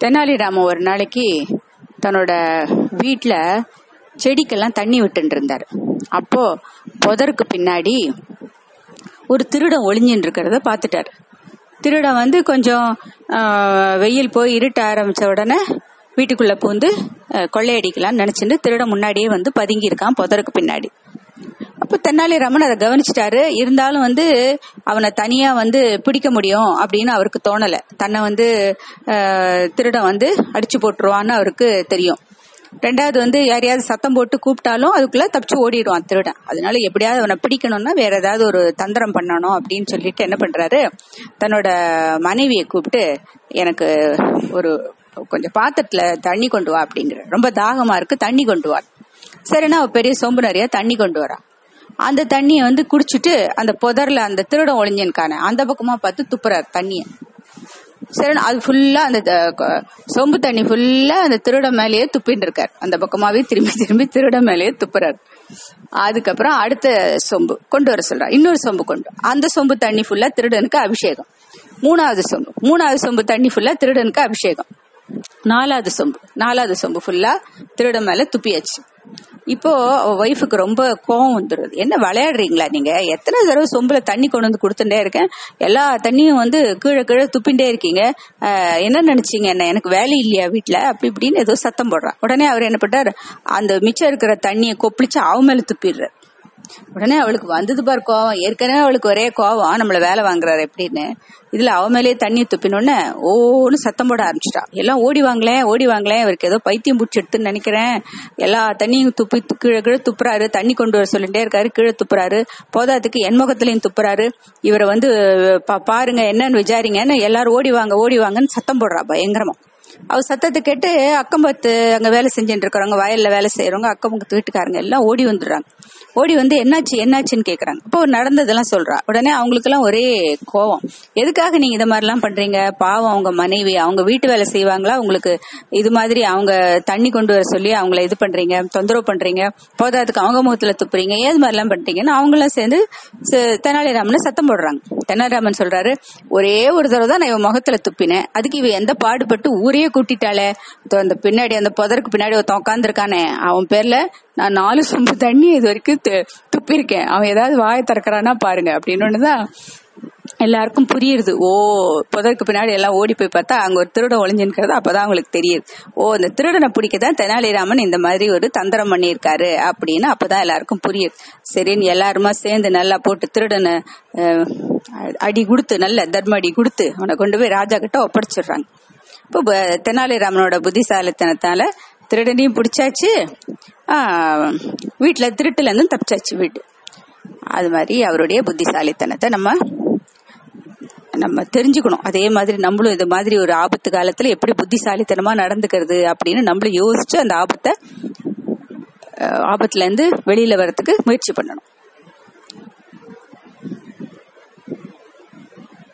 தெனாலிராமன் ஒரு நாளைக்கு தன்னோட வீட்டில் செடிக்கெல்லாம் தண்ணி விட்டுட்டு இருந்தார். அப்போ புதருக்கு பின்னாடி ஒரு திருடன் ஒளிஞ்சின்னு இருக்கிறத பார்த்துட்டார். திருடம் வந்து கொஞ்சம் வெயில் போய் இருட்ட ஆரம்பிச்ச உடனே வீட்டுக்குள்ளே பூந்து கொள்ளையடிக்கலாம்னு நினச்சிட்டு திருடம் முன்னாடியே வந்து பதுங்கியிருக்கான் புதருக்கு பின்னாடி. அப்போ தென்னாலிராமன் அதை கவனிச்சிட்டாரு. இருந்தாலும் வந்து அவனை தனியா வந்து பிடிக்க முடியும் அப்படின்னு அவருக்கு தோணல. தன்னை வந்து திருடம் வந்து அடிச்சு போட்டுருவான்னு அவருக்கு தெரியும். ரெண்டாவது வந்து யாரையாவது சத்தம் போட்டு கூப்பிட்டாலும் அதுக்குள்ள தப்பிச்சு ஓடிடுவான் திருடன். அதனால எப்படியாவது அவனை பிடிக்கணும்னா வேற ஏதாவது ஒரு தந்திரம் பண்ணணும் அப்படின்னு சொல்லிட்டு என்ன பண்றாரு? தன்னோட மனைவியை கூப்பிட்டு எனக்கு ஒரு கொஞ்சம் பாத்திரத்துல தண்ணி கொண்டு வா அப்படிங்கிற ரொம்ப தாகமா இருக்கு தண்ணி கொண்டு வா. சரின்னா அவ பெரிய சொம்பு நிறைய தண்ணி கொண்டு வரா. அந்த தண்ணியை வந்து குடிச்சிட்டு அந்த புதர்ல அந்த திருடம் ஒளிஞ்சன்கான அந்த பக்கமா பார்த்து துப்புறாரு தண்ணியை. சரி அது ஃபுல்லா அந்த த- சொம்பு தண்ணி ஃபுல்லா அந்த திருட மேலேயே துப்பிட்டு இருக்காரு அந்த பக்கமாவே திரும்பி திரும்பி திருட மேலேயே துப்புறாரு. அதுக்கப்புறம் அடுத்த சொம்பு கொண்டு வர சொல்றா இன்னொரு சொம்பு கொண்டு. அந்த சொம்பு தண்ணி ஃபுல்லா திருடனுக்கு அபிஷேகம். மூணாவது சொம்பு. மூணாவது சொம்பு தண்ணி ஃபுல்லா திருடனுக்கு அபிஷேகம். நாலாவது சொம்பு. நாலாவது சொம்பு ஃபுல்லா திருட மேல துப்பியாச்சு. இப்போ ஒய்ஃபுக்கு ரொம்ப கோவம் வந்துடுது என்ன விளையாடுறீங்களா நீங்க? எத்தனை தடவை சொம்புல தண்ணி கொண்டு வந்து கொடுத்துட்டே இருக்கேன். எல்லா தண்ணியும் வந்து கீழே கீழே துப்பிண்டே இருக்கீங்க. என்ன நினைச்சீங்க என்ன? எனக்கு வேலை இல்லையா வீட்டுல அப்படி இப்படின்னு ஏதோ சத்தம் போடுறான். உடனே அவர் என்ன பண்றாரு அந்த மிச்சம் இருக்கிற தண்ணியை கொப்பளிச்சு அவ மேல துப்பிடுறாரு. உடனே அவளுக்கு வந்தது பார் கோவம். ஏற்கனவே அவளுக்கு ஒரே கோவம். நம்மள வேலை வாங்குறாரு எப்படின்னு. இதுல அவ மேலேயே தண்ணி துப்பினோடனே ஓன்னு சத்தம் போட ஆரம்பிச்சிட்டா. எல்லாம் ஓடி வாங்களேன் ஓடி வாங்களேன். இவருக்கு ஏதோ பைத்தியம் பிடிச்சிடுதுன்னு நினைக்கிறேன். எல்லா தண்ணியும் துப்பி கீழே கீழே துப்புறாரு. தண்ணி கொண்டு வர சொல்லிட்டே இருக்காரு. கீழே துப்புறாரு. போதாதுக்கு என் முகத்திலையும் துப்புறாரு. இவரை வந்து பாருங்க. என்னன்னு விசாரிங்கன்னு எல்லாரும் ஓடி வாங்க ஓடி வாங்கன்னு சத்தம் போடுறா பயங்கரமா. அவ சத்தத்தை கேட்டு அக்கம் பத்து அங்க வேலை செஞ்சுட்டு இருக்கிறவங்க வயல்ல வேலை செய்யறவங்க அக்கம் பக்கத்து வீட்டுக்காரங்க எல்லாம் ஓடி வந்துடுறாங்க. ஓடி வந்து என்னாச்சு என்னாச்சுன்னு கேக்குறாங்க. இப்போ நடந்ததெல்லாம் சொல்றா. உடனே அவங்களுக்கு எல்லாம் ஒரே கோவம். எதுக்காக நீங்க இந்த மாதிரி எல்லாம் பண்றீங்க? பாவம் அவங்க மனைவி. அவங்க வீட்டு வேலை செய்வாங்களா? உங்களுக்கு இது மாதிரி அவங்க தண்ணி கொண்டு வர சொல்லி அவங்கள இது பண்றீங்க தொந்தரவு பண்றீங்க. போதாதுக்கு அவங்க முகத்துல துப்புறீங்க. ஏது மாதிரி எல்லாம் பண்றீங்கன்னு அவங்களாம் சேர்ந்து தெனாலிராமன் சத்தம் போடுறாங்க. தெனாலிராமன் சொல்றாரு ஒரே ஒரு தடவை தான் நான் இவன் முகத்துல துப்பினேன். அதுக்கு இவ எந்த பாடுபட்டு ஊரே கூட்டிட்டாளே. அந்த பின்னாடி அந்த புதருக்கு பின்னாடி ஒருத்தன் உட்காந்துருக்கானே அவன் பேர்ல நான் நாலு சொம்பு தண்ணி இது வரைக்கும் து- துப்பியிருக்கேன். அவன் ஏதாவது வாயை திறக்கிறானா பாருங்க. அப்படின்னு தான் எல்லாருக்கும் புரியுது ஓ புதருக்கு பின்னாடி எல்லாம் ஓடி போய் பார்த்தா அங்க ஒரு திருடன் ஒளிஞ்சுக்கிறது அப்பதான் அவங்களுக்கு தெரியுது. ஓ இந்த திருடனை பிடிக்க தான் தெனாலிராமன் இந்த மாதிரி ஒரு தந்திரம் பண்ணியிருக்காரு அப்படின்னு அப்பதான் எல்லாருக்கும் புரியுது. சரின்னு எல்லாருமா சேர்ந்து நல்லா போட்டு திருடனை அடி கொடுத்து நல்ல தர்ம அடி கொடுத்து அவனை கொண்டு போய் ராஜா கிட்ட ஒப்படைச்சிடுறாங்க. இப்போ தெனாலிராமனோட புத்திசாலித்தனத்தால திருடனையும் பிடிச்சாச்சு. வீட்டில் வீட்டுல திருட்டுல இருந்தும் தப்பிச்சாச்சு வீட்டு அது மாதிரி அவருடைய புத்திசாலித்தனத்தை நம்ம நம்ம தெரிஞ்சுக்கணும். அதே மாதிரி நம்மளும் இது மாதிரி ஒரு ஆபத்து காலத்துல எப்படி புத்திசாலித்தனமா நடந்துக்கிறது அப்படின்னு நம்மளும் யோசிச்சு அந்த ஆபத்தை ஆபத்துல இருந்து வெளியில வர்றதுக்கு முயற்சி பண்ணணும்.